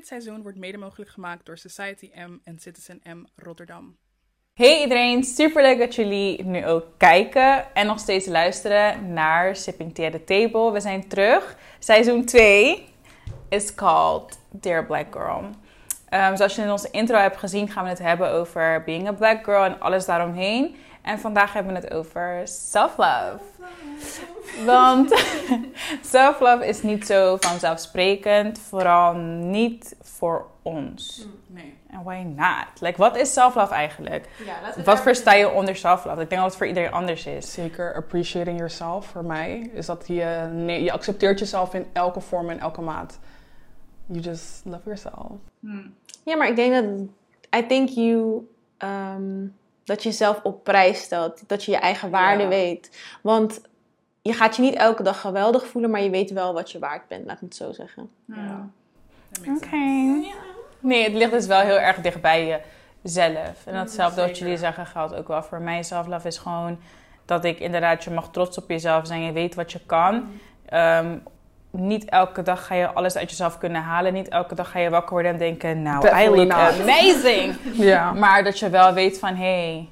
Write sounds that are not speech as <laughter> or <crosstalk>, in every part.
Dit seizoen wordt mede mogelijk gemaakt door Society M en Citizen M Rotterdam. Hey iedereen, super leuk dat jullie nu ook kijken en nog steeds luisteren naar Sipping Tea the Table. We zijn terug. Seizoen 2 is called Dear Black Girl. Um, zoals je in onze intro hebt gezien, gaan we het hebben over being a black girl en alles daaromheen. En vandaag hebben we het over self-love. Want <laughs> self-love is niet zo vanzelfsprekend, vooral niet voor ons. Nee. En why not? Like, wat is self-love eigenlijk? Ja, laten we Wat versta je onder self-love? Ik denk dat het voor iedereen anders is. Zeker appreciating yourself voor mij is dat je, nee, je accepteert jezelf in elke vorm en elke maat. You just love yourself. Ja, maar ik denk dat... I think you... ehm, dat je jezelf op prijs stelt. Dat je je eigen waarde Ja. weet. Want je gaat je niet elke dag geweldig voelen, maar je weet wel wat je waard bent. Laat me het zo zeggen. Ja. Oké. Nee, het ligt dus wel heel erg dicht bij jezelf. En datzelfde wat jullie zeggen geldt ook wel voor mij. Self-love is gewoon dat ik inderdaad, je mag trots op jezelf zijn. Je weet wat je kan. Ehm, niet elke dag ga je alles uit jezelf kunnen halen. Niet elke dag ga je wakker worden en denken, nou, I look amazing. <laughs> Ja. Maar dat je wel weet van, hey,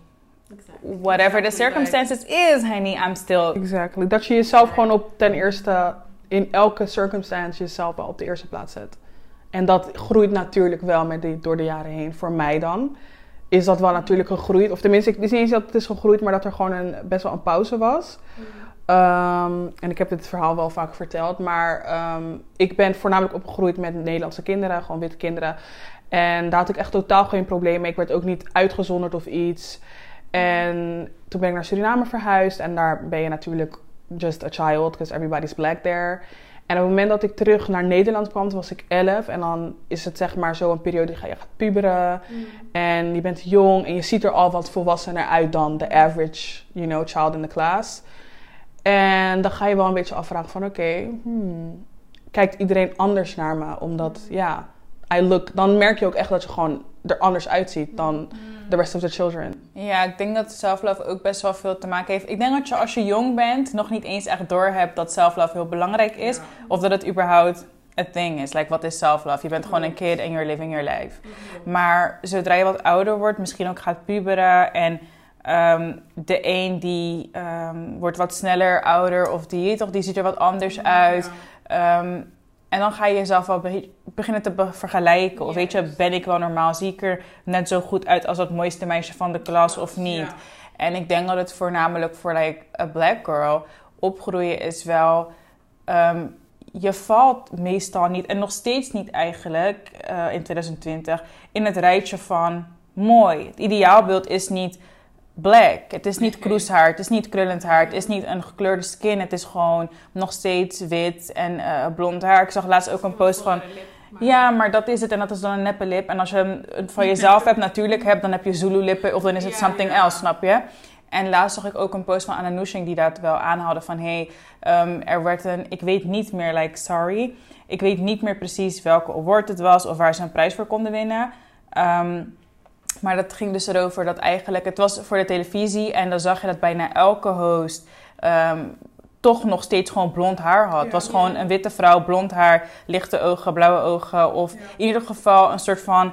whatever the circumstances is, honey, I'm still... Exactly. Dat je jezelf gewoon op ten eerste in elke circumstance jezelf wel op de eerste plaats zet. En dat groeit natuurlijk wel met die, door de jaren heen. Voor mij dan is dat wel natuurlijk gegroeid. Of tenminste, het is niet eens dat het is gegroeid, maar dat er gewoon een, best wel een pauze was. Ehm, en ik heb dit verhaal wel vaak verteld. Maar ehm, ik ben voornamelijk opgegroeid met Nederlandse kinderen, gewoon witte kinderen. En daar had ik echt totaal geen probleem mee. Ik werd ook niet uitgezonderd of iets. En toen ben ik naar Suriname verhuisd. En daar ben je natuurlijk just a child, because everybody's black there. En op het moment dat ik terug naar Nederland kwam, was ik 11. En dan is het zeg maar zo een periode, ga je gaat puberen. En je bent jong en je ziet er al wat volwassener uit dan de average, you know, child in the class. En dan ga je wel een beetje afvragen van, oké, hmm, kijkt iedereen anders naar me? Omdat, ja, I look, dan merk je ook echt dat je gewoon er anders uitziet dan the rest of the children. Ja, ik denk dat self-love ook best wel veel te maken heeft. Ik denk dat je als je jong bent nog niet eens echt doorhebt dat self-love heel belangrijk is. Of dat het überhaupt a thing is. Like, wat is self-love? Je bent gewoon een kid and you're living your life. Maar zodra je wat ouder wordt, misschien ook gaat puberen en... ehm, de een die ehm, wordt wat sneller ouder of die, toch, die ziet er wat anders uit. Ehm, en dan ga je jezelf wel be- beginnen te be- vergelijken. Of weet je, ben ik wel normaal? Zie ik er net zo goed uit als het mooiste meisje van de klas of niet? En ik denk dat het voornamelijk voor like, a black girl opgroeien is wel... ehm, je valt meestal niet, en nog steeds niet eigenlijk eh, in 2020, in het rijtje van mooi. Het ideaalbeeld is niet black. Het is niet kroeshaar, het is niet krullend haar, het is niet een gekleurde skin. Het is gewoon nog steeds wit en eh, blond haar. Ik zag laatst ook een post van... Ja, maar dat is het en dat is dan een neppe lip. En als je hem van <laughs> jezelf hebt, natuurlijk hebt, dan heb je Zulu lippen of dan is het something else, snap je? En laatst zag ik ook een post van Anna Nushin die dat wel aanhaalde van... Hey, ehm, er werd een... Ik weet niet meer, like, sorry. Ik weet niet meer precies welke award het was of waar ze een prijs voor konden winnen. Ehm, maar dat ging dus erover dat eigenlijk... Het was voor de televisie en dan zag je dat bijna elke host... ehm, toch nog steeds gewoon blond haar had. Het was gewoon een witte vrouw, blond haar, lichte ogen, blauwe ogen. Of in ieder geval een soort van...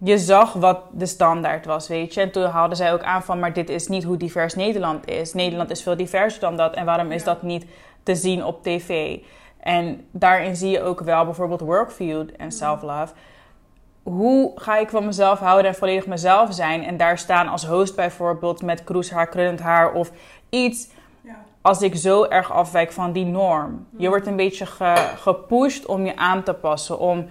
Je zag wat de standaard was, weet je. En toen haalden zij ook aan van... maar dit is niet hoe divers Nederland is. Nederland is veel diverser dan dat. En waarom is dat niet te zien op tv? En daarin zie je ook wel bijvoorbeeld workview en self-love. Hoe ga ik van mezelf houden en volledig mezelf zijn? En daar staan als host bijvoorbeeld met kroeshaar, krullend haar of iets als ik zo erg afwijk van die norm. Je wordt een beetje ge- gepusht om je aan te passen, om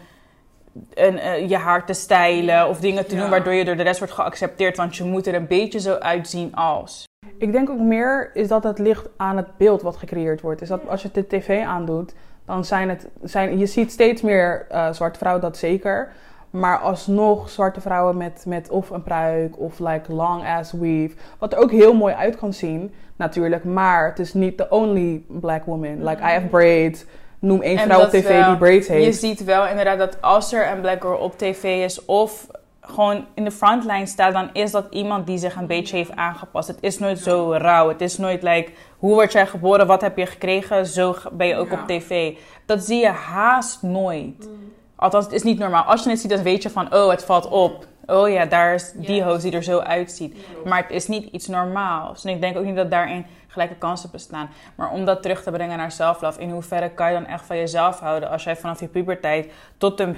een, eh, je haar te stijlen of dingen te doen waardoor je door de rest wordt geaccepteerd, want je moet er een beetje zo uitzien als. Ik denk ook meer is dat het ligt aan het beeld wat gecreëerd wordt. Is dat als je de tv aandoet, dan zijn het... Zijn, je ziet steeds meer eh, zwarte vrouwen, dat zeker. Maar alsnog zwarte vrouwen met, met of een pruik of like long ass weave. Wat er ook heel mooi uit kan zien, natuurlijk. Maar het is niet the only black woman. Like, I have braids. Noem één En vrouw op tv wel. die braids Je heeft. ziet wel inderdaad dat als er een black girl op tv is of gewoon in de frontline staat, dan is dat iemand die zich een beetje heeft aangepast. Het is nooit zo rauw. Het is nooit like, hoe word jij geboren, wat heb je gekregen, zo ben je ook op tv. Dat zie je haast nooit. Althans, het is niet normaal. Als je het ziet, dan weet je van, oh, het valt op. Oh ja, daar is die host die er zo uitziet. Maar het is niet iets normaals. En ik denk ook niet dat daarin gelijke kansen bestaan. Maar om dat terug te brengen naar self-love, in hoeverre kan je dan echt van jezelf houden als jij vanaf je puberteit tot en,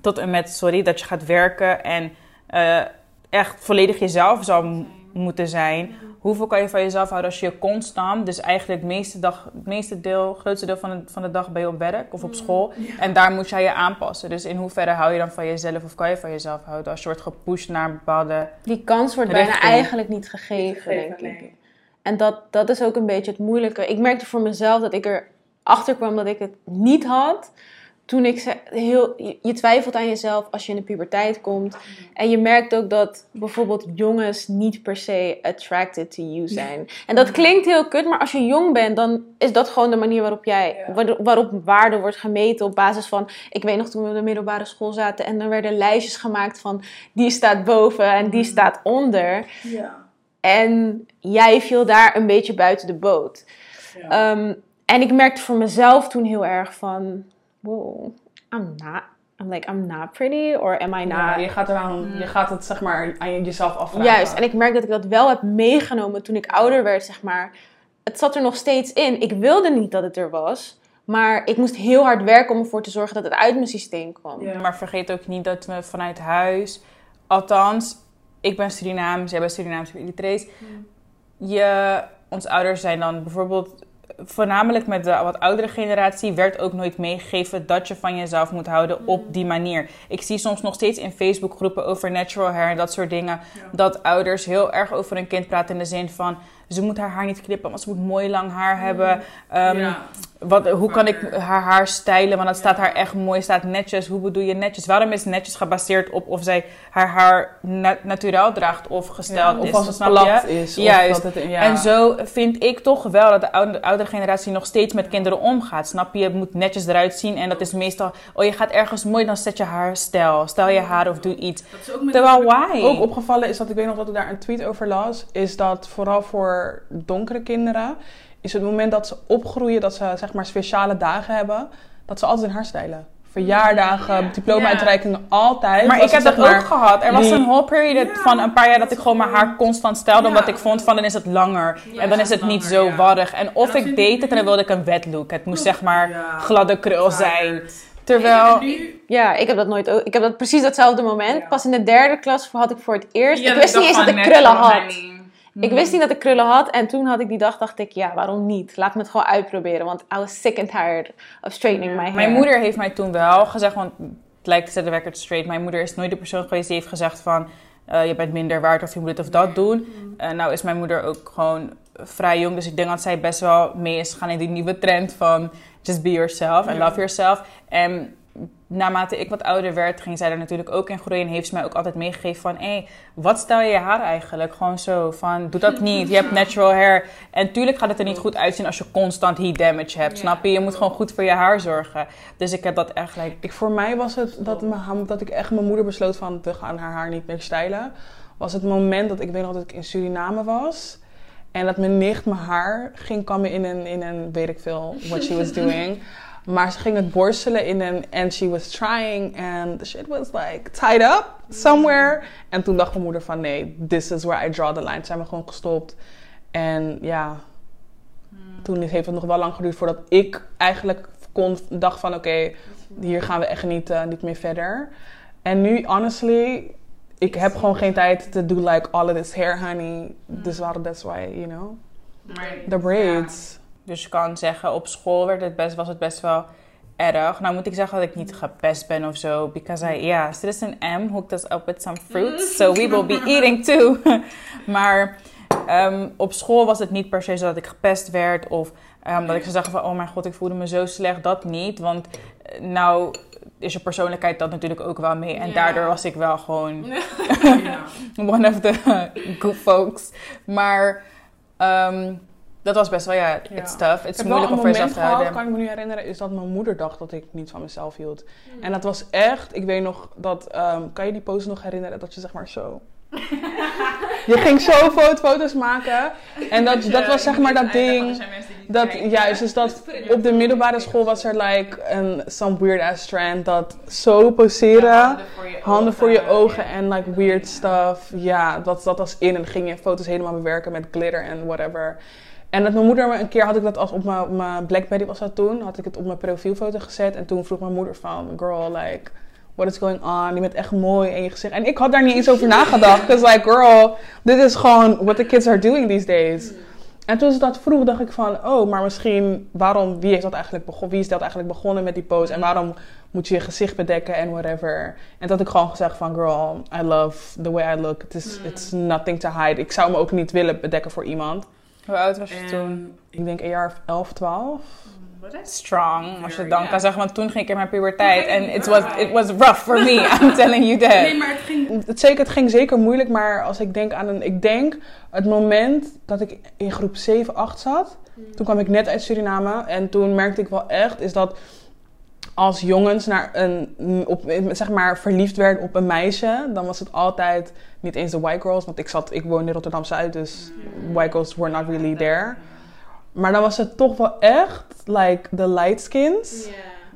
tot en met, sorry, dat je gaat werken en eh, echt volledig jezelf zou moeten zijn. Hoeveel kan je van jezelf houden als je constant, dus eigenlijk het meeste, dag, het meeste deel, grootste deel van de, van de dag ben je op werk of op school. En daar moet jij je aanpassen. Dus in hoeverre hou je dan van jezelf of kan je van jezelf houden als je wordt gepusht naar een bepaalde... Die kans wordt bijna eigenlijk niet gegeven, denk ik. En dat, dat is ook een beetje het moeilijke. Ik merkte voor mezelf dat ik erachter kwam dat ik het niet had. Toen ik ze heel, je, twijfelt aan jezelf als je in de puberteit komt. En je merkt ook dat bijvoorbeeld jongens niet per se attracted to you zijn. En dat klinkt heel kut, maar als je jong bent, dan is dat gewoon de manier waarop jij, waarop waarde wordt gemeten op basis van. Ik weet nog toen we op de middelbare school zaten en er werden lijstjes gemaakt van die staat boven en die staat onder. Ja. En jij viel daar een beetje buiten de boot. Ja. Ehm, en ik merkte voor mezelf toen heel erg van, wow, I'm not, I'm like, I'm not pretty, or am I not? Ja, je gaat, eraan, je gaat het zeg maar aan jezelf afvragen. Juist, en ik merk dat ik dat wel heb meegenomen toen ik ouder werd, zeg maar. Het zat er nog steeds in. Ik wilde niet dat het er was, maar ik moest heel hard werken om ervoor te zorgen dat het uit mijn systeem kwam. Ja. Maar vergeet ook niet dat we vanuit huis, althans, ik ben Surinaams, jij bent Surinaams, ik ben Eritrees. Je, ons ouders zijn dan bijvoorbeeld, voornamelijk met de wat oudere generatie, werd ook nooit meegegeven dat je van jezelf moet houden op die manier. Ik zie soms nog steeds in Facebook groepen over natural hair en dat soort dingen, dat ouders heel erg over hun kind praten in de zin van, ze moet haar haar niet knippen, want ze moet mooi lang haar hebben. Ehm, ja. Wat, hoe kan ik haar haar stylen? Want het staat haar echt mooi, staat netjes. Hoe bedoel je netjes? Waarom is netjes gebaseerd op of zij haar haar na natuurlijk draagt of gesteld of is? als het snap plat je? is. Juist. Het, ja. En zo vind ik toch wel dat de oude, oudere generatie nog steeds met kinderen omgaat. Snap je? Het moet netjes eruit zien. En dat is meestal, oh je gaat ergens mooi, dan zet je haar stijl. Stel je haar of doe iets. Dat is ook met Terwijl, why? ook opgevallen is dat ik weet nog dat ik daar een tweet over las, is dat vooral voor donkere kinderen is het moment dat ze opgroeien, dat ze zeg maar speciale dagen hebben, dat ze altijd hun haar stijlen. Verjaardagen, Ja. diploma-uitreikingen, altijd. Maar ik heb het, dat maar, ook gehad. Er was die- een whole periode van een paar jaar dat ik gewoon mijn haar constant stelde. Ja. Omdat ik vond van dan is het langer. Ja, en dan is het niet zo ja. warrig. En of ik deed het en dan wilde ik een wet look. Het moest zeg maar Ja. gladde krul zijn. Terwijl... Ja, ik heb dat nooit ook. Ik heb dat precies datzelfde moment. Ja. Pas in de derde klas had ik voor het eerst. Ja, ik wist niet eens dat ik krullen had. Ik wist niet dat ik krullen had. En toen had ik die dag, dacht ik, ja, waarom niet? Laat me het gewoon uitproberen. Want I was sick and tired of straightening my hair. Mijn moeder heeft mij toen wel gezegd, want het lijkt te zetten record straight. Mijn moeder is nooit de persoon geweest die heeft gezegd van... eh, je bent minder waard of je moet dit of dat doen. Eh, nou is mijn moeder ook gewoon vrij jong. Dus ik denk dat zij best wel mee is gegaan in die nieuwe trend van... Just be yourself and love yourself. En naarmate ik wat ouder werd, ging zij er natuurlijk ook in groeien. En heeft ze mij ook altijd meegegeven van... Hé, wat stel je je haar eigenlijk? Gewoon zo van, doe dat niet. Je hebt natural hair. En tuurlijk gaat het er niet goed uitzien als je constant heat damage hebt. Ja. Snap je? Je moet gewoon goed voor je haar zorgen. Dus ik heb dat echt... Like, Ik, voor mij was het dat, mijn dat ik echt mijn moeder besloot van te gaan haar haar niet meer stylen. Was het moment dat ik weet nog dat ik in Suriname was. En dat mijn nicht mijn haar ging kammen in een, in een weet ik veel, what she was <laughs> doing. Maar ze ging het borstelen in een, and she was trying. And the shit was like tied up somewhere. En toen dacht mijn moeder van nee, this is where I draw the line. Toen zijn we gewoon gestopt. En ja, toen heeft het nog wel lang geduurd voordat ik eigenlijk kon, dacht van oké, hier gaan we echt niet, eh, niet meer verder. En nu, honestly, ik heb gewoon geen tijd te do like all of this hair honey. Dus waarom, that's why, you know. The braids. Dus je kan zeggen, op school werd het best, was het best wel erg. Nou moet ik zeggen dat ik niet gepest ben of zo. Because I, yeah, citizen M hooked us up with some fruits. So we will be <laughs> eating too. <laughs> maar ehm, op school was het niet per se zo dat ik gepest werd. Of ehm, dat ik zou zeggen van, oh mijn god, ik voelde me zo slecht. Dat niet. Want eh, nou is je persoonlijkheid dat natuurlijk ook wel mee. En daardoor was ik wel gewoon <laughs> one of the good folks. Maar ehm, dat was best wel, ja, Ja. it's tough. Ik It's heb wel moeilijk een om voor jezelf moment te gehad, houden. kan ik me nu herinneren, is dat mijn moeder dacht dat ik niet van mezelf hield. En dat was echt, ik weet nog dat, ehm, kan je die pose nog herinneren? Dat je zeg maar zo... <laughs> je ging zo fo- foto's maken. En dat, dat was zeg maar dat ding... Dat, juist, dus dat in op de middelbare school was er like een some weird ass trend dat zo poseren, handen voor je ogen en like weird stuff. Ja, dat, dat was in en ging je foto's helemaal bewerken met glitter en whatever. En dat mijn moeder een keer had ik dat als op mijn, op mijn Blackberry was dat toen, had ik het op mijn profielfoto gezet en toen vroeg mijn moeder van, girl, like, what is going on? Je bent echt mooi in je gezicht. En ik had daar niet eens over nagedacht. Because like, girl, dit is gewoon what the kids are doing these days. En toen ze dat vroeg, dacht ik van, oh, maar misschien, waarom, wie heeft dat eigenlijk begonnen, wie is dat eigenlijk begonnen met die pose en waarom moet je je gezicht bedekken en whatever. En dat ik gewoon gezegd van, girl, I love the way I look. It's nothing to hide. Ik zou me ook niet willen bedekken voor iemand. Hoe oud was je toen? En, Ik denk een jaar of 11, 12. what is Strong, als je Very, dan kan zeggen, want toen ging ik in mijn puberteit. En it was, it was rough for me, I'm <laughs> telling you that. Nee, maar het ging... Het, zeker, het ging zeker moeilijk, maar als ik denk aan een... Ik denk het moment dat ik in groep 7, 8 zat. Toen kwam ik net uit Suriname. En toen merkte ik wel echt, is dat als jongens naar een, op, zeg maar, verliefd werden op een meisje, dan was het altijd niet eens de white girls, want ik, zat, ik woon in Rotterdam-Zuid, dus white girls were not really there. Maar dan was het toch wel echt, like, the light skins.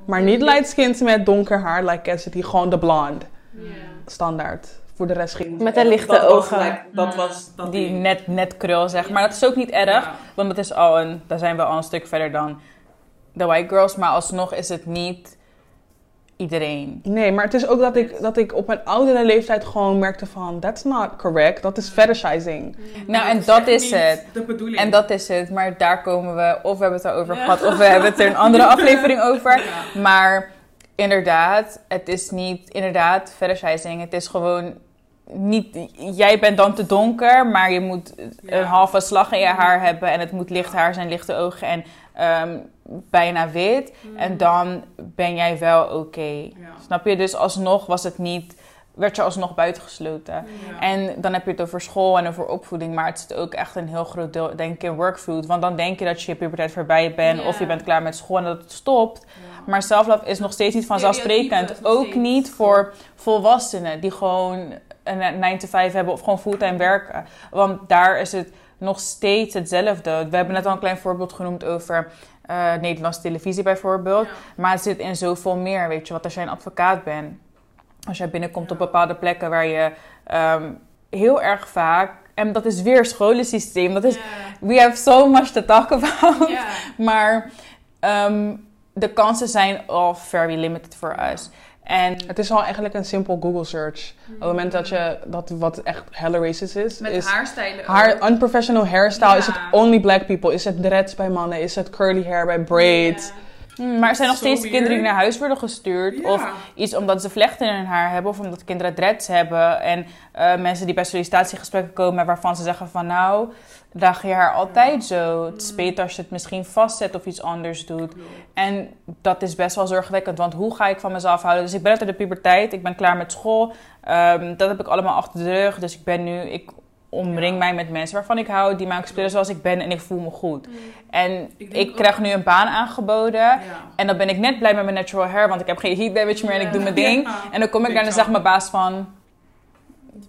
Maar niet light skins met donker haar, like Cassidy, gewoon de blonde. Standaard. Voor de rest ging Met de lichte Dat was, ogen. like, dat was dat Die net, net krul, zeg maar. Dat is ook niet erg, Ja. want dat is al een, daar zijn we al een stuk verder dan de white girls. Maar alsnog is het niet iedereen. Nee, maar het is ook dat ik, dat ik op een oudere leeftijd gewoon merkte van... That's not correct. Dat is fetishizing. Nou, en dat is het. De bedoeling. En dat is het, maar daar komen we, of we hebben het erover Ja. gehad, of we hebben het er een andere <laughs> aflevering over. Ja. Maar inderdaad, het is niet inderdaad fetishizing. Het is gewoon niet, jij bent dan te donker, maar je moet Ja. een halve slag in je haar hebben en het moet licht haar zijn, lichte ogen en ehm, bijna wit. En dan ben jij wel oké. Ja. Snap je? Dus alsnog was het niet, werd je alsnog buitengesloten. Ja. En dan heb je het over school en over opvoeding, maar het zit ook echt een heel groot deel, denk ik, in workfood. Want dan denk je dat je je puberteit voorbij bent of je bent klaar met school en dat het stopt. Maar self-love is nog steeds niet vanzelfsprekend. Nog Ook steeds. niet voor volwassenen die gewoon een 9 to 5 hebben of gewoon fulltime werken. Want daar is het nog steeds hetzelfde. We hebben net al een klein voorbeeld genoemd over eh, Nederlandse televisie bijvoorbeeld. Ja. Maar het zit in zoveel meer, weet je. Want als jij een advocaat bent, als jij binnenkomt op bepaalde plekken waar je ehm, heel erg vaak... En dat is weer scholensysteem. Dat is, we have so much to talk about. <laughs> Maar ehm, de kansen zijn al very limited voor us. En Het is al eigenlijk een simpel Google search. Op het moment dat je... Dat wat echt hella racist is... Met is haarstijlen haar unprofessional hairstyle. Is het only black people? Is het dreads bij mannen? Is het curly hair bij braids? Maar er zijn nog steeds kinderen die naar huis worden gestuurd. Ja. Of iets omdat ze vlechten in hun haar hebben. Of omdat kinderen dreads hebben. En eh, mensen die bij sollicitatiegesprekken komen waarvan ze zeggen van nou, draag je haar altijd zo. Het is beter als je het misschien vastzet of iets anders doet. En dat is best wel zorgwekkend. Want hoe ga ik van mezelf houden? Dus ik ben uit de puberteit. Ik ben klaar met school. Ehm, dat heb ik allemaal achter de rug. Dus ik ben nu... Ik, omring mij met mensen waarvan ik hou, die mij accepteren zoals ik ben en ik voel me goed. En Ik ik, denk ook- krijg nu een baan aangeboden. Ja. En dan ben ik net blij met mijn natural hair, want ik heb geen heat damage meer en ik doe mijn ding. Ja. En dan kom ik daar en dan zegt mijn baas van...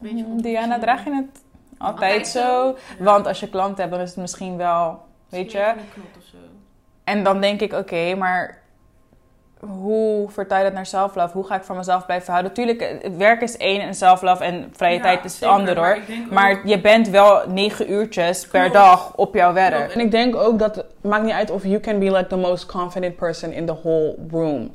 Beetje "Hmm, Diana, draag je het altijd zo? Want als je klanten hebt, dan is het misschien wel, weet je... En dan denk ik, oké, maar hoe vertaal je dat naar self-love? Hoe ga ik van mezelf blijven houden? Tuurlijk, het werk is één en self-love en vrije Ja, tijd is het ander hoor. Maar ook- je bent wel negen uurtjes per dag op jouw werk. En ik denk ook dat het maakt niet uit of you can be like the most confident person in the whole room.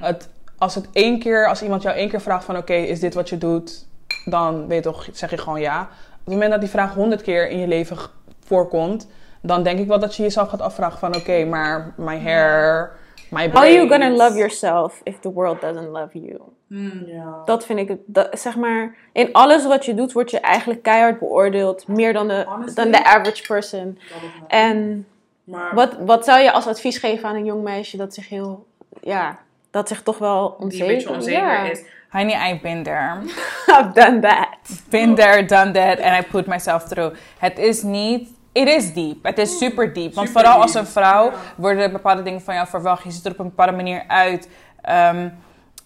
Het, als het één keer, als iemand jou één keer vraagt van oké, is dit wat je doet? Dan weet je toch, zeg je gewoon ja. Op het moment dat die vraag honderd keer in je leven voorkomt, dan denk ik wel dat je jezelf gaat afvragen van oké, maar my hair, my How are you gonna love yourself if the world doesn't love you? Ja. Dat vind ik, het- dat, zeg maar, in alles wat je doet word je eigenlijk keihard beoordeeld. Meer dan de, Honestly? dan de average person. En Maar wat, wat zou je als advies geven aan een jong meisje dat zich heel, ja, dat zich toch wel die een onzeker, beetje onzeker is. Honey, I've been there. <laughs> I've done that. Been there, done that, and I put myself through. Het is niet... Het is diep. Het is super diep. Want Super vooral als een vrouw worden er bepaalde dingen van jou verwacht. Je ziet er op een bepaalde manier uit. Ehm,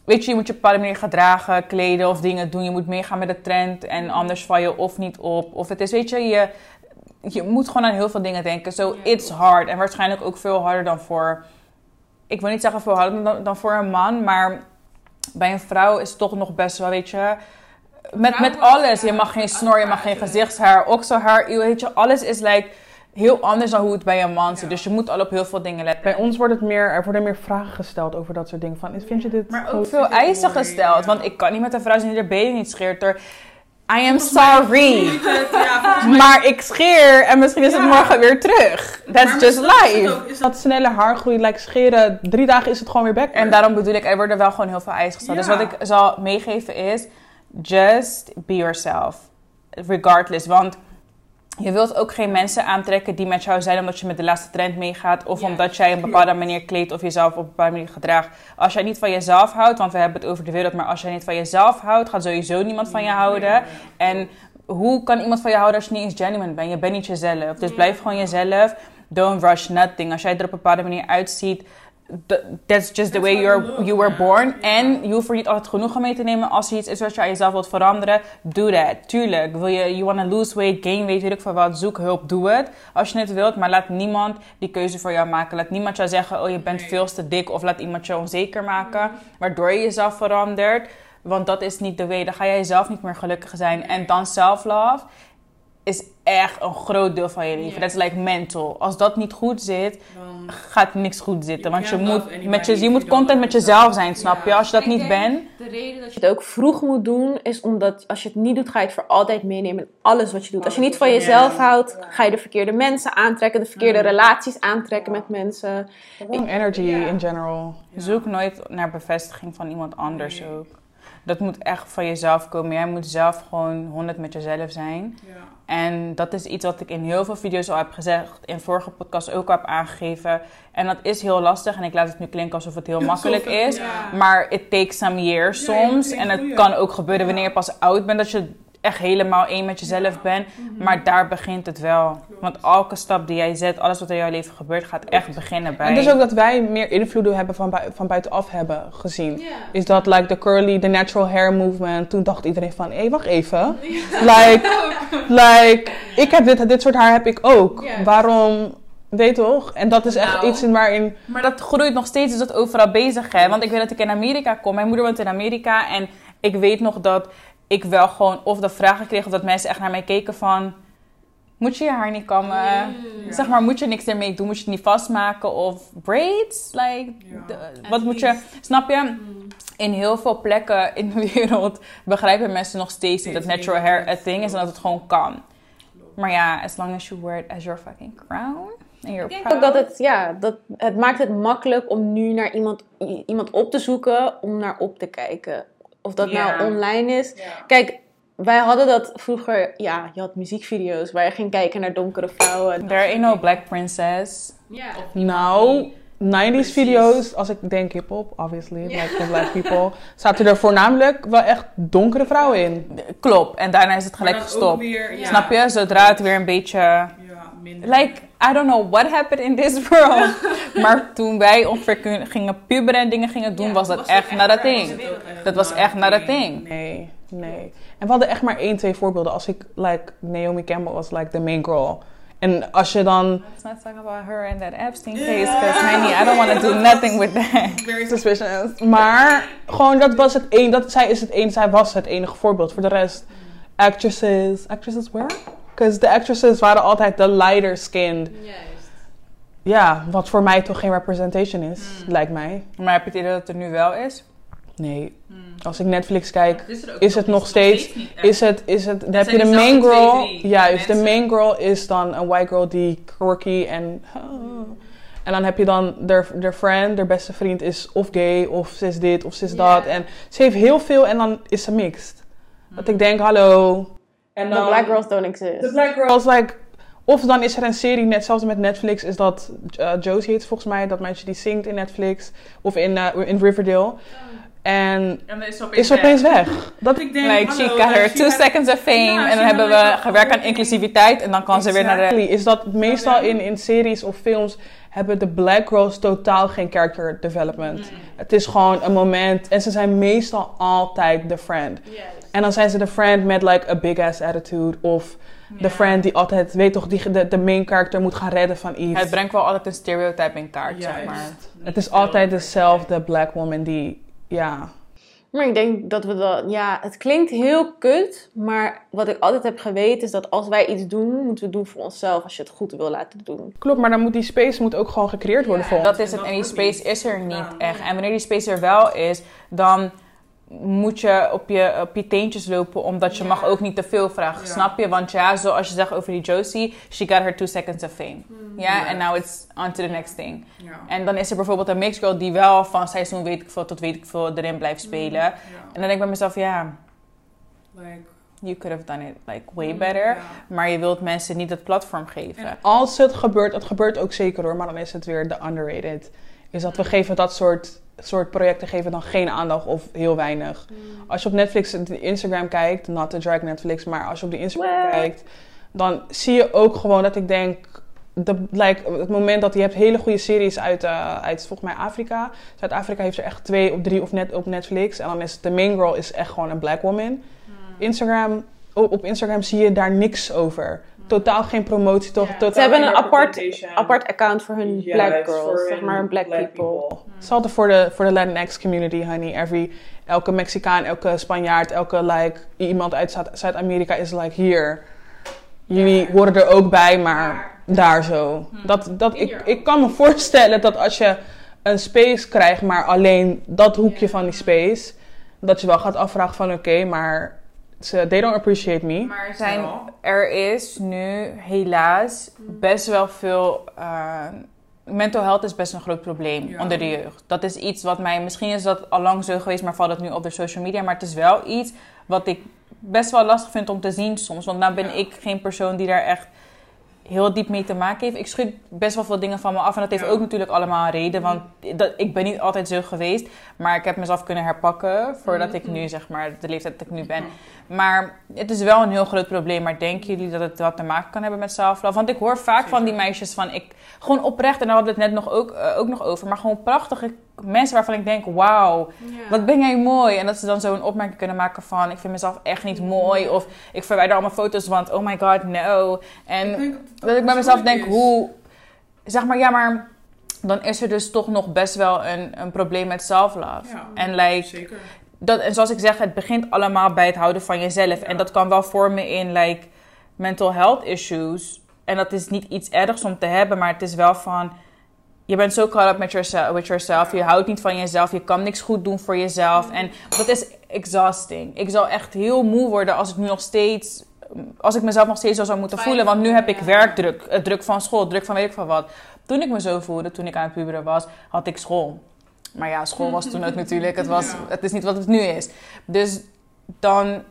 weet je, je moet je op een bepaalde manier gedragen, kleden of dingen doen. Je moet meegaan met de trend en anders val je of niet op. Of het is, weet je, je je moet gewoon aan heel veel dingen denken. So, it's hard. En waarschijnlijk ook veel harder dan voor... Ik wil niet zeggen veel harder dan, dan voor een man, maar bij een vrouw is het toch nog best wel, weet je... Met, met alles. Je mag geen snor, je mag geen gezichtshaar, okselhaar, weet je. Alles is like heel anders dan hoe het bij een man zit. Dus je moet al op heel veel dingen letten. Bij ons wordt het meer, er worden meer vragen gesteld over dat soort dingen. Van, is- vind je dit Maar ook veel eisen gesteld. Want ik kan niet met een vrouw zijn die haar benen niet scheert door... I am sorry. Ja, Maar ik scheer en misschien is het Ja. morgen weer terug. That's maar just is life. ook- is dat- Dat snelle haargroei, like scheren, drie dagen is het gewoon weer back. En daarom bedoel ik, er worden wel gewoon heel veel eisen gesteld. Dus wat ik zal meegeven is, just be yourself. Regardless. Want je wilt ook geen mensen aantrekken die met jou zijn omdat je met de laatste trend meegaat. Of omdat jij een bepaalde manier kleedt of jezelf op een bepaalde manier gedraagt. Als jij niet van jezelf houdt, want we hebben het over de wereld. Maar als jij niet van jezelf houdt, gaat sowieso niemand van je houden. En hoe kan iemand van je houden als je niet eens genuine bent? Je bent niet jezelf. Dus blijf gewoon jezelf. Don't rush nothing. Als jij er op een bepaalde manier uitziet, that's just the way you're, you were born. En je hoeft er niet altijd genoegen mee te nemen. Als er iets is wat je aan jezelf wilt veranderen, do that. Tuurlijk. Wil je, you wanna lose weight, gain weight, weet ik van wat, zoek hulp, doe het. Als je het wilt, maar laat niemand die keuze voor jou maken. Laat niemand jou zeggen, oh je bent veel te dik. Of laat iemand je onzeker maken, waardoor je jezelf verandert. Want dat is niet de way. Dan ga jij jezelf niet meer gelukkig zijn. En dan self-love is echt een groot deel van je leven. Dat is like mental. Als dat niet goed zit, Dan- gaat niks goed zitten. Want je moet, met je, je moet content met jezelf zijn, snap je? Als je dat Ik niet bent, De reden dat je het ook vroeg moet doen, is omdat als je het niet doet, ga je het voor altijd meenemen in alles wat je doet. Als je niet van jezelf houdt, ga je de verkeerde mensen aantrekken, de verkeerde relaties aantrekken met mensen. Gewoon energy in general. zoek nooit naar bevestiging van iemand anders ook. Dat moet echt van jezelf komen. Jij moet zelf gewoon 100 met jezelf zijn. Ja. En dat is iets wat ik in heel veel video's al heb gezegd. In vorige podcasts ook al heb aangegeven. En dat is heel lastig. En ik laat het nu klinken alsof het heel makkelijk is. ja. Maar it takes some years Ja, soms. En het kan ook gebeuren wanneer je pas oud bent. Dat je echt helemaal één met jezelf bent. Mhm. Maar daar begint het wel. Want elke stap die jij zet, alles wat in jouw leven gebeurt, gaat echt beginnen bij. En dus ook dat wij meer invloeden hebben van, bui- van buitenaf hebben gezien. Is dat like de curly, de natural hair movement. Toen dacht iedereen van, hé, hey, wacht even. <laughs> Like, <laughs> like, ik heb dit, dit soort haar heb ik ook. Waarom, weet toch? En dat is echt Nou. iets in waarin... Maar dat groeit nog steeds, is dat overal bezig, hè? Want ik weet dat ik in Amerika kom. Mijn moeder woont in Amerika. En ik weet nog dat ik wel gewoon of de vragen kreeg... of dat mensen echt naar mij keken van... Moet je je haar niet kammen? Ja. Zeg maar, moet je niks ermee doen? Moet je het niet vastmaken? Of braids? Like, Ja. de- wat moet je... Snap je? In heel veel plekken in de <laughs> wereld begrijpen mensen nog steeds niet dat natural hair a thing is en dat het gewoon kan. Maar ja, as long as you wear it as your fucking crown. Ik denk ook dat het, ja, dat, het maakt het makkelijk om nu naar iemand, iemand op te zoeken om naar op te kijken. Of dat Ja. nou online is. Ja. Kijk, wij hadden dat vroeger, ja, je had muziekvideo's waar je ging kijken naar donkere vrouwen. There ain't no black princess. Ja. Nou, 90s video's, als ik denk hip-hop, obviously, like for black people, zaten er voornamelijk wel echt donkere vrouwen in. Klopt. En daarna is het gelijk gestopt. weer, ja. Snap je? Zodra het weer een beetje... Minder. Like, I don't know what happened in this world. <laughs> maar toen wij ongeveer gingen puberen en dingen gingen doen, Ja, was dat echt not a was thing. het ook echt Dat was echt a thing. thing. Nee, nee. En we hadden echt maar één, twee voorbeelden. Als ik, like, Naomi Campbell was like the main girl. En als je dan Let's not talk about her and that Epstein case. Because, honey, I don't want to do nothing with that. Very suspicious. Maar gewoon, dat was het één, dat, zij is het één, zij was het enige voorbeeld. Voor de rest, actresses, actresses where? Because de actresses waren altijd de lighter skinned. Juist. Ja, wat voor mij toch geen representation is, lijkt mij. Maar heb je het idee dat het er nu wel is? Nee, Hmm. als ik Netflix kijk, Is, het nog steeds, is het, is het, dan heb je zijn de main girl, twee, drie juist, de main girl is dan een white girl die quirky en... En dan heb je dan de de friend, de beste vriend is of gay, of ze is dit, of ze is dat. Ja. En ze heeft heel veel en dan is ze mixed. Dat ik denk, hallo. En The black girls don't exist. The black girls, like... Of dan is er een serie, net zoals met Netflix, is dat uh, Josie heet volgens mij, dat meisje die zingt in Netflix. Of in, uh, in Riverdale. En En dan is opeens is opeens weg. weg. Dat, Ik denk, Like, she hallo, got her like, two she had- seconds of fame. Ja, en she dan hebben we gewerkt aan inclusiviteit. En dan kan ze weer naar de... Is dat meestal in, in series of films hebben de black girls totaal geen character development. Mm. Het is gewoon een moment en ze zijn meestal altijd de friend. En dan zijn ze de friend met like a big ass attitude of de Ja. friend die altijd, weet toch, die de, de main character moet gaan redden van iets. Het brengt wel altijd een stereotype in kaart, zeg maar. Het is altijd dezelfde black woman die, ja, Maar ik denk dat we dat, ja, het klinkt heel kut, maar wat ik altijd heb geweten is dat als wij iets doen, moeten we het doen voor onszelf als je het goed wil laten doen. klopt, maar dan moet die space moet ook gewoon gecreëerd worden Ja, voor ons. Dat is het. En die space is er niet echt. En wanneer die space er wel is, dan moet je op je, op je teentjes lopen, omdat je Ja. mag ook niet te veel vragen, Ja. snap je? Want ja, zoals je zegt over die Josie, she got her two seconds of fame. Ja, en now it's on to the next thing. Ja. En dan is er bijvoorbeeld een mixed girl die wel van seizoen weet ik veel tot weet ik veel erin blijft spelen. Ja. En dan denk ik bij mezelf, ja, Like, you could have done it like way mm, better. ja. Maar je wilt mensen niet het platform geven. En- Als het gebeurt, het gebeurt ook zeker hoor, maar dan is het weer de underrated. Is dat we geven dat soort, soort projecten geven dan geen aandacht of heel weinig. Als je op Netflix de Instagram kijkt, not to drag Netflix, maar als je op de Instagram What? kijkt, dan zie je ook gewoon dat ik denk, de, like, het moment dat je hebt hele goede series uit, eh, uit volgens mij Afrika. Zuid-Afrika heeft er echt twee of drie of net op Netflix. En dan is de main girl is echt gewoon een black woman. Instagram, op, op Instagram zie je daar niks over. Totaal geen promotie, toch? Ja. Ze hebben een apart, apart account voor hun black girls, zeg maar hun black, people. Hetzelfde voor de, voor de Latinx community, honey. Every, elke Mexicaan, elke Spanjaard, elke like, iemand uit Zuid- Zuid-Amerika is like hier. Jullie horen er ook bij, maar daar zo. Dat, dat, ik, ik kan me voorstellen dat als je een space krijgt, maar alleen dat hoekje van die space, dat je wel gaat afvragen van oké, maar ze, they don't appreciate me. Maar zijn, er is nu helaas best wel veel. eh, mental health is best een groot probleem Ja. onder de jeugd. Dat is iets wat mij. Misschien is dat al lang zo geweest, maar valt het nu op de social media. Maar het is wel iets wat ik best wel lastig vind om te zien soms. Want nou ben Ja. ik geen persoon die daar echt heel diep mee te maken heeft. Ik schud best wel veel dingen van me af. En dat heeft Ja. ook natuurlijk allemaal een reden. Want dat, ik ben niet altijd zo geweest. Maar ik heb mezelf kunnen herpakken voordat ik nu, zeg maar, de leeftijd dat ik nu ben. Maar het is wel een heel groot probleem. Maar denken jullie dat het wat te maken kan hebben met self-love? Want ik hoor vaak van die meisjes van... Ik, gewoon oprecht, en daar hadden we het net nog ook, eh, ook nog over... maar gewoon prachtige mensen waarvan ik denk... wauw, wat ben jij mooi. En dat ze dan zo een opmerking kunnen maken van... ik vind mezelf echt niet mooi. Of ik verwijder allemaal foto's, want oh my god, no. En ik dat ik bij mezelf denk, is. hoe... Zeg maar, ja, maar... dan is er dus toch nog best wel een, een probleem met self-love. Ja. En like, Zeker. dat, en zoals ik zeg, het begint allemaal bij het houden van jezelf. Ja. En dat kan wel vormen in like mental health issues. En dat is niet iets ergs om te hebben, maar het is wel van. Je bent zo caught up met yourself, with yourself. Je houdt niet van jezelf. Je kan niks goed doen voor jezelf. En dat is exhausting. Ik zou echt heel moe worden als ik nu nog steeds. Als ik mezelf nog steeds zo zou moeten voelen. Want nu heb ik werkdruk. eh, Druk van school. Druk van weet ik van wat. Toen ik me zo voelde, toen ik aan het puberen was, had ik school. Maar ja, school was toen ook natuurlijk. Het, was, <laughs> het is niet wat het nu is. Dus dan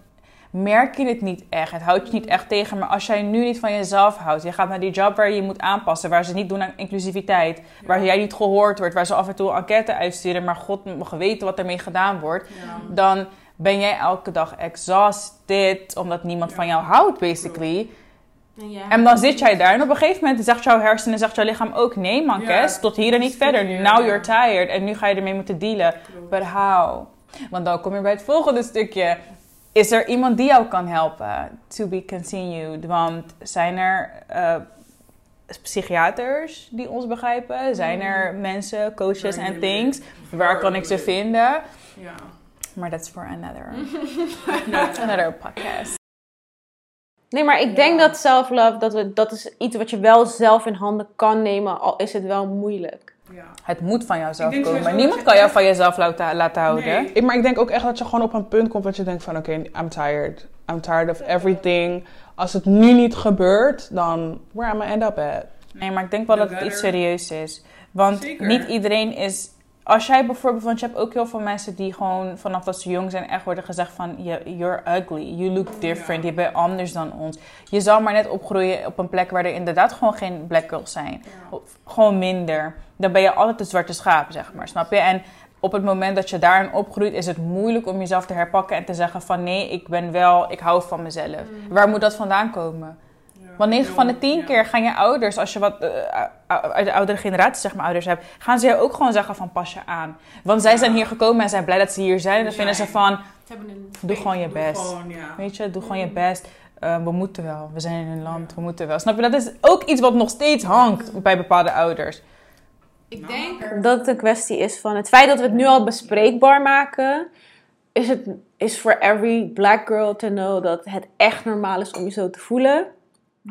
merk je het niet echt. Het houdt je niet echt tegen. Maar als jij nu niet van jezelf houdt, je gaat naar die job waar je je moet aanpassen, waar ze niet doen aan inclusiviteit, waar jij niet gehoord wordt, waar ze af en toe enquête uitsturen, maar God mag weten wat ermee gedaan wordt, Ja. dan ben jij elke dag exhausted, omdat niemand van jou houdt, basically. En dan zit jij daar en op een gegeven moment zegt jouw hersenen, zegt jouw lichaam ook, nee man, Kes, tot hier en niet verder. Now you're tired. En nu ga je ermee moeten dealen. But how? Want dan kom je bij het volgende stukje. Is er iemand die jou kan helpen? To be continued. Want zijn er eh, psychiaters die ons begrijpen? Zijn er mensen, coaches en things? Waar kan ik ze vinden? Ja. Maar that's for another, <laughs> <laughs> another podcast. Nee, maar ik denk dat self-love, dat, we, dat is iets wat je wel zelf in handen kan nemen, al is het wel moeilijk. Ja. Het moet van jouzelf komen. sowieso Niemand kan jou van jezelf laten, laten houden. Nee. Ik, maar ik denk ook echt dat je gewoon op een punt komt dat je denkt van oké, I'm tired. I'm tired of everything. Als het nu niet gebeurt, dan where am I end up at? Nee, maar ik denk wel dat het iets serieus is. Want Zeker. niet iedereen is. Als jij bijvoorbeeld, want je hebt ook heel veel mensen die gewoon vanaf dat ze jong zijn echt worden gezegd van "Je- you're ugly, you look different, je bent anders dan ons. Je zal maar net opgroeien op een plek waar er inderdaad gewoon geen black girls zijn. Of gewoon minder. Dan ben je altijd de zwarte schaap, zeg maar, snap je? En op het moment dat je daarin opgroeit, is het moeilijk om jezelf te herpakken en te zeggen van nee, ik ben wel, ik hou van mezelf. Mm. Waar moet dat vandaan komen? Want 9 van de 10 keer gaan je ouders, als je wat eh, uit de oudere generatie zeg maar ouders hebt, gaan ze je ook gewoon zeggen van pas je aan. Want zij zijn hier gekomen en zijn blij dat ze hier zijn. En dan vinden ze van, doe gewoon je best. Weet je, doe gewoon je best. Eh, we moeten wel. We zijn in een land. We moeten wel. Snap je? Dat is ook iets wat nog steeds hangt bij bepaalde ouders. Ik denk dat het een kwestie is van het feit dat we het nu al bespreekbaar maken, is het is voor every black girl to know dat het echt normaal is om je zo te voelen.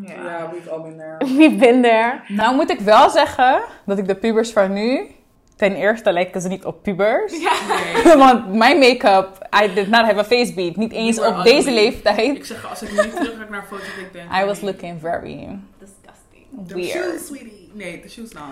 Ja, we've all been there. <laughs> We've been there. Nou moet ik wel zeggen dat ik de pubers van nu... Ten eerste lijken ze niet op pubers. Nee. <laughs> Want mijn make-up, I did not have a face beat. Niet eens op deze leeftijd. Ik zeg, als ik nu terug ga naar foto's, ik denk... I was looking very Disgusting. Weird. sweetie. Nee, de shoes not.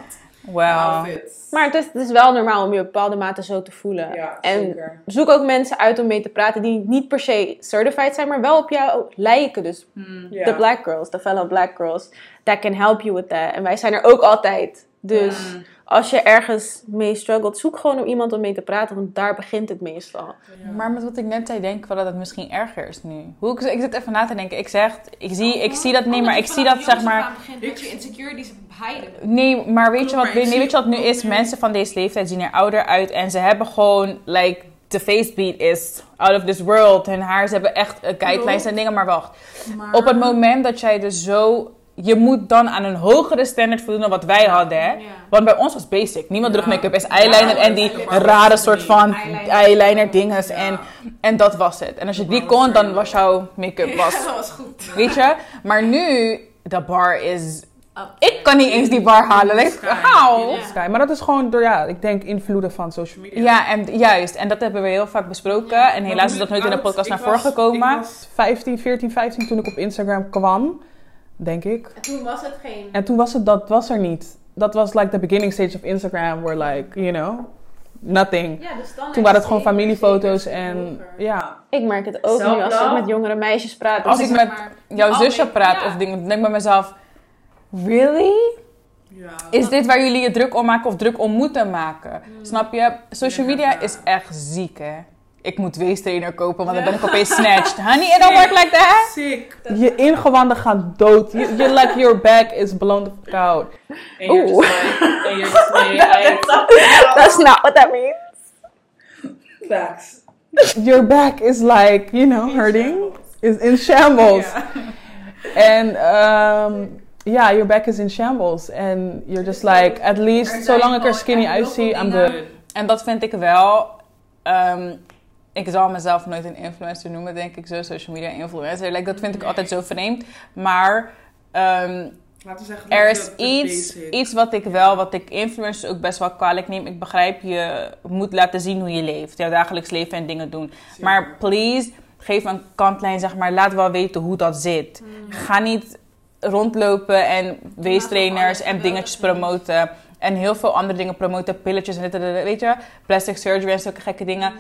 The Well, outfits. Maar het is, het is wel normaal om je op bepaalde mate zo te voelen. Ja, en zeker. zoek ook mensen uit om mee te praten die niet per se certified zijn, maar wel op jou lijken. Dus Hmm. De black girls, de fellow black girls, that can help you with that. En wij zijn er ook altijd. Dus Mm. Als je ergens mee struggelt, zoek gewoon om iemand om mee te praten, want daar begint het meestal. maar met wat ik net zei, denk ik wel dat het misschien erger is nu. Hoe ik, ik zit even na te denken. Ik zeg, ik zie, ik zie dat, nee, maar ik zie dat zeg maar... dat je insecurities heiden. Nee, maar weet je wat, nee, weet je wat nu is? Mensen van deze leeftijd zien er ouder uit en ze hebben gewoon, like, de facebeat is out of this world. Hun haar, ze hebben echt guidelines en dingen, maar wacht. Maar- Op het moment dat jij dus zo... Je moet dan aan een hogere standaard voldoen dan wat wij hadden, hè? Want bij ons was basic. Niemand Ja. droeg make-up. is eyeliner Ja, en die rare soort van Eyeliner. dinges. En, en dat was het. En als je die kon, dan was jouw make-up <laughs> was... dat was goed. Weet je? Maar nu, de bar is... Ik kan niet eens die bar halen. Like, how? Sky. Maar dat is gewoon door, ja, ik denk invloeden van social media. Ja, en juist. En dat hebben we heel vaak besproken. En helaas is dat nooit in de podcast naar voren gekomen. Ik was 15, 14, 15 toen ik op Instagram kwam, denk ik. Toen was het geen... En toen was het, dat was er niet. Dat was like the beginning stage of Instagram, where like, you know, nothing. Ja, de standaard Toen waren het gewoon familiefoto's en vroeger. ja. Ik merk het ook nu als ik met jongere meisjes praat. Als ik met maar- jouw zusje praat ja. of dingen, denk ik bij mezelf... Really? Ja. Is dit waar jullie je druk om maken of druk om moeten maken? Hmm. Snap je? Social Ja, media ja. is echt ziek, hè? Ik moet weestrainer kopen, want dan ben ik opeens snatched. Honey, it don't work like that. Sick. Je ingewanden gaan dood. You, you like your back is blown the fuck out. And you're just like, and you're just <laughs> like, <laughs> That's not what that means. Facts. Your back is like, you know, hurting. Is in shambles. <laughs> And um, yeah, your back is in shambles. And you're just like, at least, zolang ik er skinny uitzie, I'm good. En dat vind ik wel. ehm, ik zal mezelf nooit een influencer noemen, denk ik zo. Social media influencer. Like, dat vind ik altijd zo vreemd. Maar ehm, Laten zeggen, er is iets, iets wat ik wel, wat ik influencers ook best wel kwalijk neem. Ik begrijp, je moet laten zien hoe je leeft. Jouw dagelijks leven en dingen doen. Zeker. Maar please, geef een kantlijn, zeg maar. Laat wel weten hoe dat zit. Ga niet rondlopen en weestrainers en dingetjes promoten. En heel veel andere dingen promoten. Pilletjes en dit, dit, dit, weet je. Plastic surgery en zulke gekke dingen.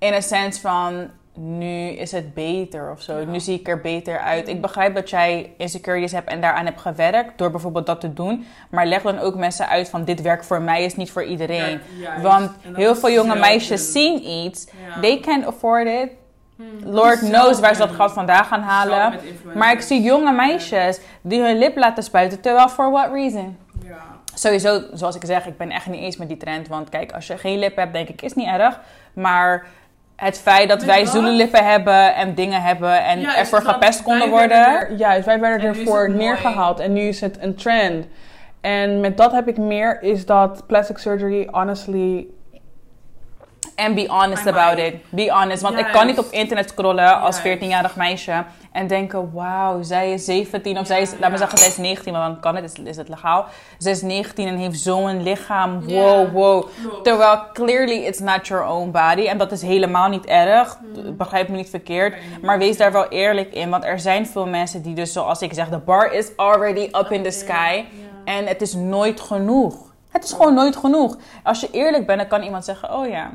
In een sens van, nu is het beter of zo. Ja. Nu zie ik er beter uit. Ik begrijp dat jij insecurities hebt en daaraan hebt gewerkt. Door bijvoorbeeld dat te doen. Maar leg dan ook mensen uit van, dit werkt voor mij, is niet voor iedereen. Want heel veel jonge meisjes zien iets. Ja. They can't afford it. Hmm. Lord knows waar ze dat geld vandaan gaan halen. Maar ik zie jonge meisjes die hun lip laten spuiten. Terwijl, for what reason? Ja. Sowieso, zoals ik zeg, ik ben echt niet eens met die trend. Want kijk, als je geen lip hebt, denk ik, is niet erg. Maar het feit dat wij je wat? zoele lippen hebben en dingen hebben en Ja, ervoor gepest konden worden. er- Juist, wij werden ervoor neergehaald en nu is het een trend. En met dat heb ik meer, is dat plastic surgery, honestly, En be honest about it. Be honest. Want ik kan niet op internet scrollen als Juist. 14-jarig meisje en denken: wauw, zij is 17 of zij is, Ja, laat me zeggen, zij is 19, want dan kan het, is, is het legaal. Zij is 19 en heeft zo'n lichaam. Wow, wow. Klopt. Terwijl clearly it's not your own body. En dat is helemaal niet erg. Begrijp me niet verkeerd. Maar wees daar wel eerlijk in. Want er zijn veel mensen die dus, zoals ik zeg, de bar is already up in the sky. En het is nooit genoeg. Het is gewoon nooit genoeg. Als je eerlijk bent, dan kan iemand zeggen, oh ja.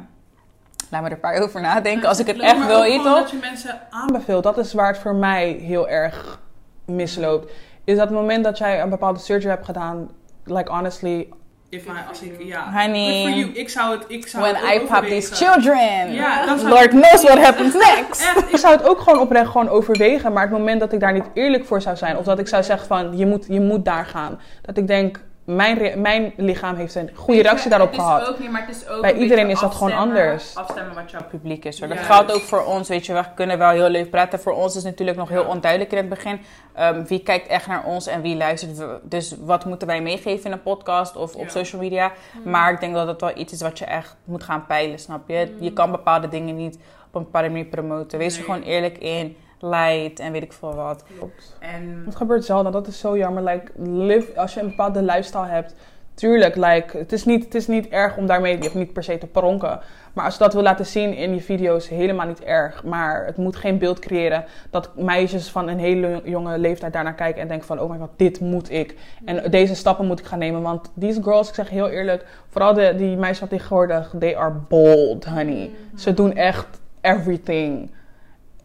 Laat me er een paar over nadenken. Als ik het echt wil, toch? dat je mensen aanbeveelt. Dat is waar het voor mij heel erg misloopt. Is dat het moment dat jij een bepaalde surgery hebt gedaan, like honestly, If I, als ik, ja. Honey. For you. Ik zou het, ik zou When het I pop these children. Ja, dan zou Lord knows what happens <laughs> next. Echt, ik zou het ook gewoon oprecht gewoon overwegen. Maar het moment dat ik daar niet eerlijk voor zou zijn... of dat ik zou zeggen van, je moet, je moet daar gaan. Dat ik denk, mijn, mijn lichaam heeft een goede reactie daarop het is gehad. Ook niet, maar het is ook Bij een iedereen is dat gewoon anders. Afstemmen wat jouw publiek is. Hoor. Dat geldt ook voor ons, weet je. We kunnen wel heel leuk praten. Voor ons is het natuurlijk nog heel onduidelijk in het begin. Ehm, wie kijkt echt naar ons en wie luistert. Dus wat moeten wij meegeven in een podcast of op Ja. social media. Maar ik denk dat het wel iets is wat je echt moet gaan peilen, snap je? Je kan bepaalde dingen niet op een bepaalde manier promoten. Wees er gewoon eerlijk in. Light en weet ik veel wat. Klopt. En Het gebeurt zelden, dat is zo jammer. Like, live, als je een bepaalde lifestyle hebt, tuurlijk, like, het, is niet, het is niet erg om daarmee je hebt niet per se te pronken. Maar als je dat wil laten zien in je video's, helemaal niet erg. Maar het moet geen beeld creëren dat meisjes van een hele jonge leeftijd daarnaar kijken en denken van, oh my god, dit moet ik. En deze stappen moet ik gaan nemen. Want these girls, ik zeg heel eerlijk, vooral de, die meisjes van tegenwoordig, they are bold, honey. Ze doen echt everything.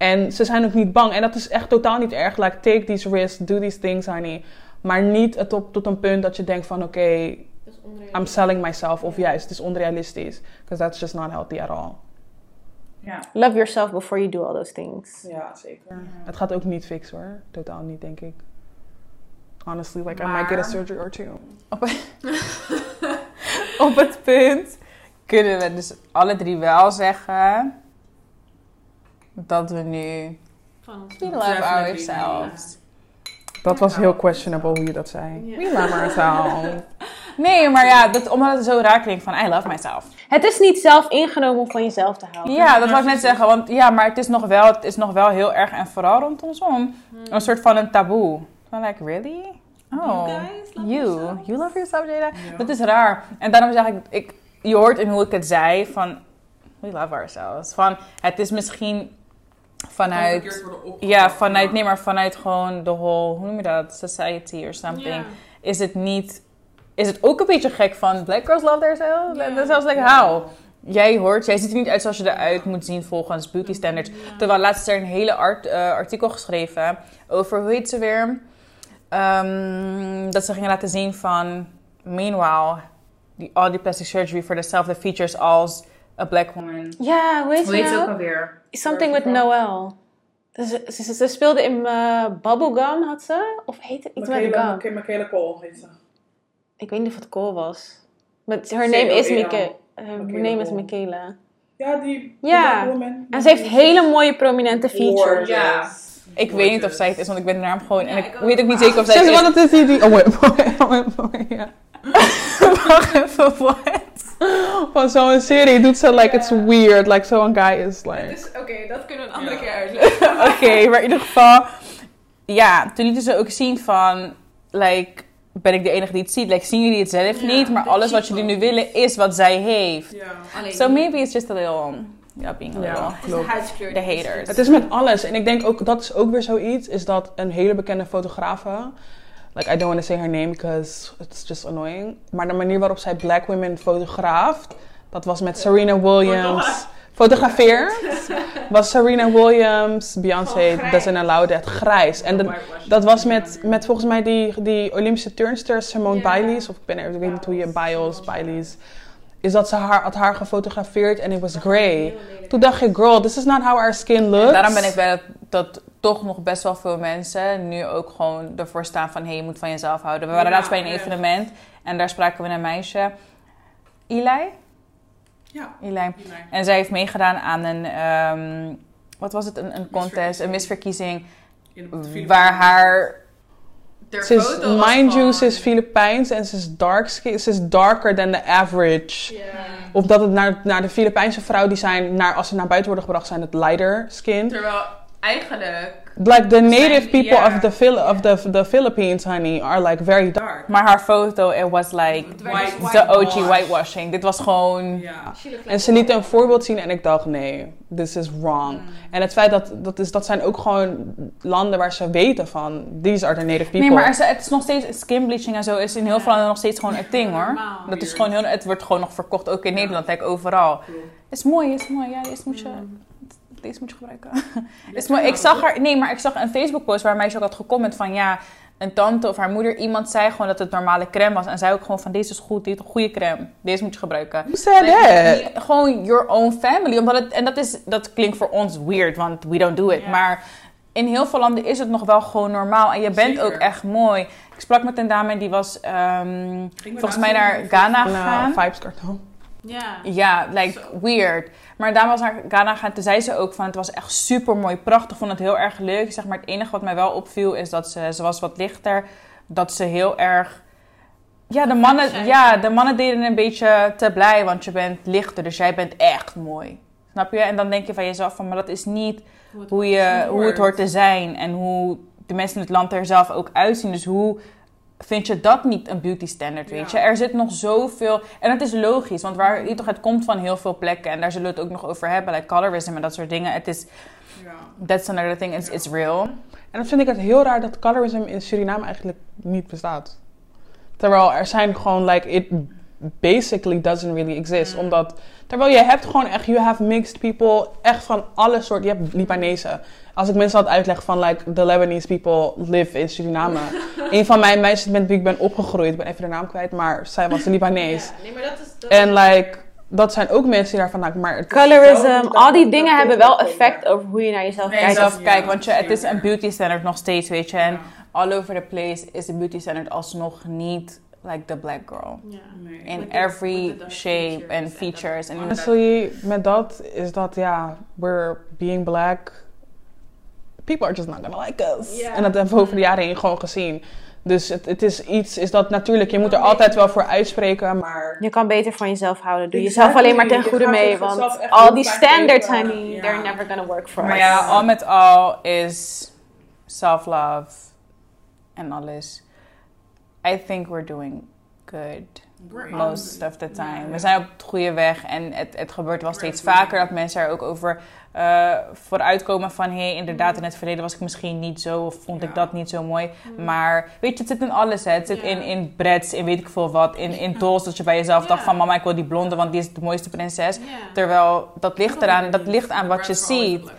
En ze zijn ook niet bang. En dat is echt totaal niet erg. Like, take these risks, do these things, honey. Maar niet het op, tot een punt dat je denkt van, oké, I'm selling myself. Of juist, het is onrealistisch. Because that's just not healthy at all. ja. Love yourself before you do all those things. Ja, zeker. Het gaat ook niet fixen hoor. Totaal niet, denk ik. Honestly, like, I might get a surgery or two. <laughs> op het punt kunnen we dus alle drie wel zeggen dat we nu we love ourselves. Dat was heel questionable hoe je dat zei. We love ourselves. Nee, maar ja, dat, omdat het zo raar klinkt van I love myself. Het is niet zelf ingenomen om van jezelf te houden. Ja, dat wou ik net zeggen. Want ja, maar het is nog wel, het is nog wel heel erg en vooral rondom zon een soort van een taboe. Van like, really? Oh, You guys love you, you love yourself, Jada? Dat is raar. En daarom zeg ik, ik, je hoort in hoe ik het zei van we love ourselves. Van, het is misschien vanuit, ja, vanuit, nee, maar vanuit gewoon de whole, hoe noem je dat, society or something. Is het niet, is het ook een beetje gek van black girls love themselves? Ja. Themselves like how? Jij hoort, jij ziet er niet uit zoals je eruit moet zien volgens beauty standards. Terwijl laatst is er een hele art, eh, artikel geschreven over, hoe heet ze weer? Ehm, dat ze gingen laten zien van, meanwhile, die, all die plastic surgery voor dezelfde features als a black woman. Ja, hoe heet Hoe ze heet ze ook nou? alweer? Something with Noel. Dus ze, ze, ze speelde in eh, Bubblegum, had ze? Of heet het iets met Michaela, gum? Michaela Cole heet ze. Ik weet niet of het Cole was. But her name is. Michaela. Her name is. Michaela. Ja, die Ja. woman. En ze heeft hele mooie prominente features. Ja. Ik weet niet of zij het is, want ik ben de naam gewoon... en ik ik ook. weet ook niet zeker of zij het is. wat het is die... die oh, wait, wait, wait, wait, ja. <laughs> Wacht even, what? <laughs> Van zo'n serie doet ze like it's weird. Like zo'n guy is like... Dus, Oké, dat kunnen we een andere keer uitleggen. <laughs> Oké, maar in ieder geval... Ja, toen lieten ze ook zien van... Like, ben ik de enige die het ziet? Like, zien jullie het zelf niet? Maar alles wat jullie nu willen is wat zij heeft. Ja. Alleen So maybe it's just a little... Ja, being a Ja. de klopt. De haters. Het is met alles. En ik denk ook, dat is ook weer zoiets, is dat een hele bekende fotografe, like I don't want to say her name because it's just annoying, maar de manier waarop zij black women fotograaft, dat was met Serena Williams. Fotografeer <laughs> was Serena Williams, Beyoncé, grijs. doesn't allow that, grijs. En de- dat was met, met volgens mij die, die Olympische turnster Simone. Biles, of ik, ben, er- ik weet niet hoe je, Biles, Biles, is dat ze haar, had haar gefotografeerd en it was grey. Toen dacht ik, girl, this is not how our skin looks. Daarom ben ik dat, dat toch nog best wel veel mensen nu ook gewoon ervoor staan van... hé, hey, je moet van jezelf houden. We waren Ja, laatst bij een evenement en daar spraken we een meisje. Eli? Ja. Eli. En zij heeft meegedaan aan een... ehm, wat was het? Een, een contest, een misverkiezing... waar haar... Ze is, mind you, ze is Filipijns en ze is dark skin. Ze is darker than the average. Of dat het naar, naar de Filipijnse vrouw die zijn, naar, als ze naar buiten worden gebracht, zijn het lighter skin. Terwijl eigenlijk... Like the native Zijn- people of, the, Phil- of the, the Philippines, honey, are like very dark. Maar haar foto, it was like... Dus White- The OG whitewash. whitewashing. Dit was gewoon... Like En ze liet een voorbeeld zien en ik dacht, nee, this is wrong. En het feit dat, dat, is, dat zijn ook gewoon landen waar ze weten van, these are the native people. Nee, maar is- het is nog steeds skin bleaching en zo is in heel veel landen nog steeds gewoon een ding hoor. Normaal. Dat is gewoon heel, het wordt gewoon nog verkocht, ook in Nederland, like overal. Is mooi, is mooi. Ja, deze moet je, deze moet je gebruiken. <laughs> is mooi. Ik zag haar, nee, maar ik zag een Facebook post waar een meisje ook had gecomment van ja, een tante of haar moeder, iemand zei gewoon dat het normale crème was. En zei ook gewoon van, deze is goed, dit is een goede crème. Deze moet je gebruiken. Like, that? niet- gewoon your own family. Omdat het, en dat, is, dat klinkt voor ons weird, want we don't do it. Maar in heel veel landen is het nog wel gewoon normaal. En je bent Zeker. ook echt mooi. Ik sprak met een dame en die was ehm, volgens mij naar Ghana gegaan. Nou, Vibes cartel. Ja. Ja, like weird. Maar dame was naar Ghana gegaan. Toen zei ze ook van het was echt super mooi, prachtig. Vond het heel erg leuk. Zeg maar het enige wat mij wel opviel is dat ze, ze was wat lichter. Dat ze heel erg. Ja de, mannen, ja, de mannen deden een beetje te blij, want je bent lichter, dus jij bent echt mooi. Snap je? En dan denk je van jezelf van, maar dat is niet hoe, je, hoe het hoort te zijn. En hoe de mensen in het land er zelf ook uitzien. Dus hoe vind je dat niet een beauty standard, weet je? Er zit nog zoveel... En het is logisch, want waar, je toch, het komt van heel veel plekken. En daar zullen we het ook nog over hebben. Like colorism en dat soort dingen. Het is... That's another thing. It's, it's real. En dan vind ik het heel raar dat colorism in Suriname eigenlijk niet bestaat. Terwijl er zijn gewoon, like, it basically doesn't really exist. Omdat, terwijl je hebt gewoon echt, you have mixed people, echt van alle soorten. Je hebt Libanezen. Als ik mensen had uitleggen van, like, the Lebanese people live in Suriname. <laughs> een van mijn meisjes met wie ik ben opgegroeid, ik ben even de naam kwijt, maar zij was een Libanees. Nee, maar dat is... Dat En, like, dat zijn ook mensen die daarvan maken, maar het Colorism, al die dingen hebben wel effect over hoe je naar jezelf Nee, kijkt. zelf Ja, kijken, want je, het is een beauty standard nog steeds, weet je. En all over the place is een beauty standard alsnog niet like the black girl. Ja. In With every the shape features and features. En Honestly, met dat is dat, ja, we're being black. People are just not gonna like us. En dat hebben we over de jaren heen gewoon gezien. Dus het, het is iets, is dat natuurlijk, je moet er altijd wel voor uitspreken, maar... Je kan beter van jezelf houden. Doe jezelf alleen maar ten goede mee. Want al die standards, honey, they're never gonna work for Maar us. ja, al met al is self-love en alles. I think we're doing good Most of the time. We zijn op het goede weg en het, het gebeurt wel steeds vaker dat mensen er ook over eh vooruitkomen van... hé, hey, inderdaad, in het verleden was ik misschien niet zo of vond ik dat niet zo mooi. Maar weet je, het zit in alles. Hè. Het zit Ja. in, in breads, in weet ik veel wat, in, in dolls. Dat je bij jezelf dacht van mama, ik wil die blonde, want die is de mooiste prinses. Terwijl dat ligt eraan, dat ligt aan wat je ziet.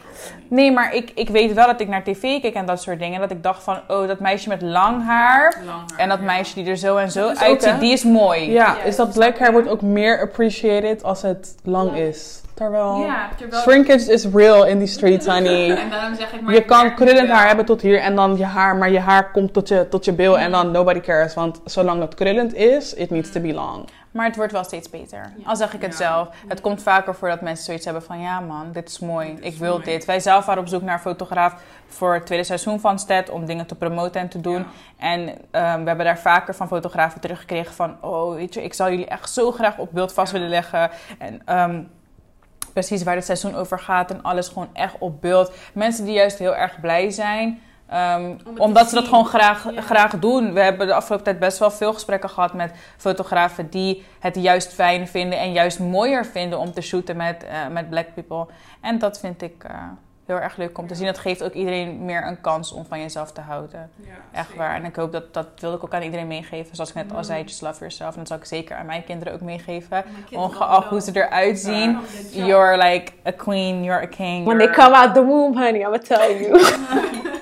Nee, maar ik, ik weet wel dat ik naar tv keek en dat soort dingen. Dat ik dacht van, oh, dat meisje met lang haar. En dat meisje die er zo en zo uitziet, die is mooi. Ja, Ja, is dat black hair wordt ook meer appreciated als het lang is. Terwijl... Ja, terwijl... Shrinkage is real in die streets, honey. <laughs> En daarom zeg ik maar... Je kan krullend haar hebben tot hier en dan je haar, maar je haar komt tot je, tot je bil en dan nobody cares. Want zolang het krullend is, it needs to be long. Maar het wordt wel steeds beter. Ja. Al zeg ik het Ja. zelf. Het komt vaker voor dat mensen zoiets hebben van... Ja man, dit is mooi. Dit is ik wil mooi. dit. Wij zelf waren op zoek naar een fotograaf voor het tweede seizoen van Sted... om dingen te promoten en te doen. En ehm, we hebben daar vaker van fotografen teruggekregen van... Oh, weet je, ik zou jullie echt zo graag op beeld vast Ja. willen leggen. En ehm, precies waar het seizoen over gaat en alles gewoon echt op beeld. Mensen die juist heel erg blij zijn... ehm, Om omdat ze dat gewoon graag, Ja. graag doen. We hebben de afgelopen tijd best wel veel gesprekken gehad met fotografen die het juist fijn vinden en juist mooier vinden om te shooten met, eh, met black people. En dat vind ik eh, heel erg leuk om te zien. Dat geeft ook iedereen meer een kans om van jezelf te houden. Echt waar. En ik hoop dat dat wil ik ook aan iedereen meegeven. Zoals ik net al zei, just love yourself. En dat zal ik zeker aan mijn kinderen ook meegeven. Ongeacht hoe ze eruit zien. You're like a queen, you're a king. When they come out the womb, honey, I'm gonna tell you. <laughs>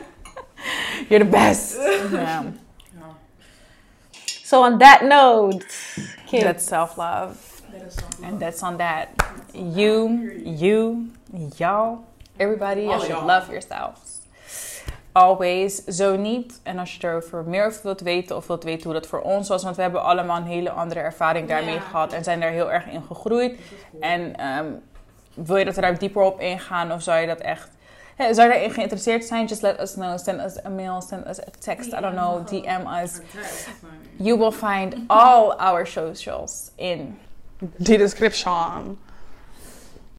<laughs> You're the best. <laughs> So on that note, kids. That's self-love. And that's on that. You, you, y'all, everybody, should love yourselves. Always. Zo niet. En als je erover meer over wilt weten of wilt weten hoe dat voor ons was. Want we hebben allemaal een hele andere ervaring daarmee Ja. gehad. En zijn daar heel erg in gegroeid. En ehm, wil je dat er daar dieper op ingaan? Of zou je dat echt... hè, zou je daarin geïnteresseerd zijn? Just let us know. Send us a mail. Send us a text. I don't know. DM us. You will find all our socials in Die description.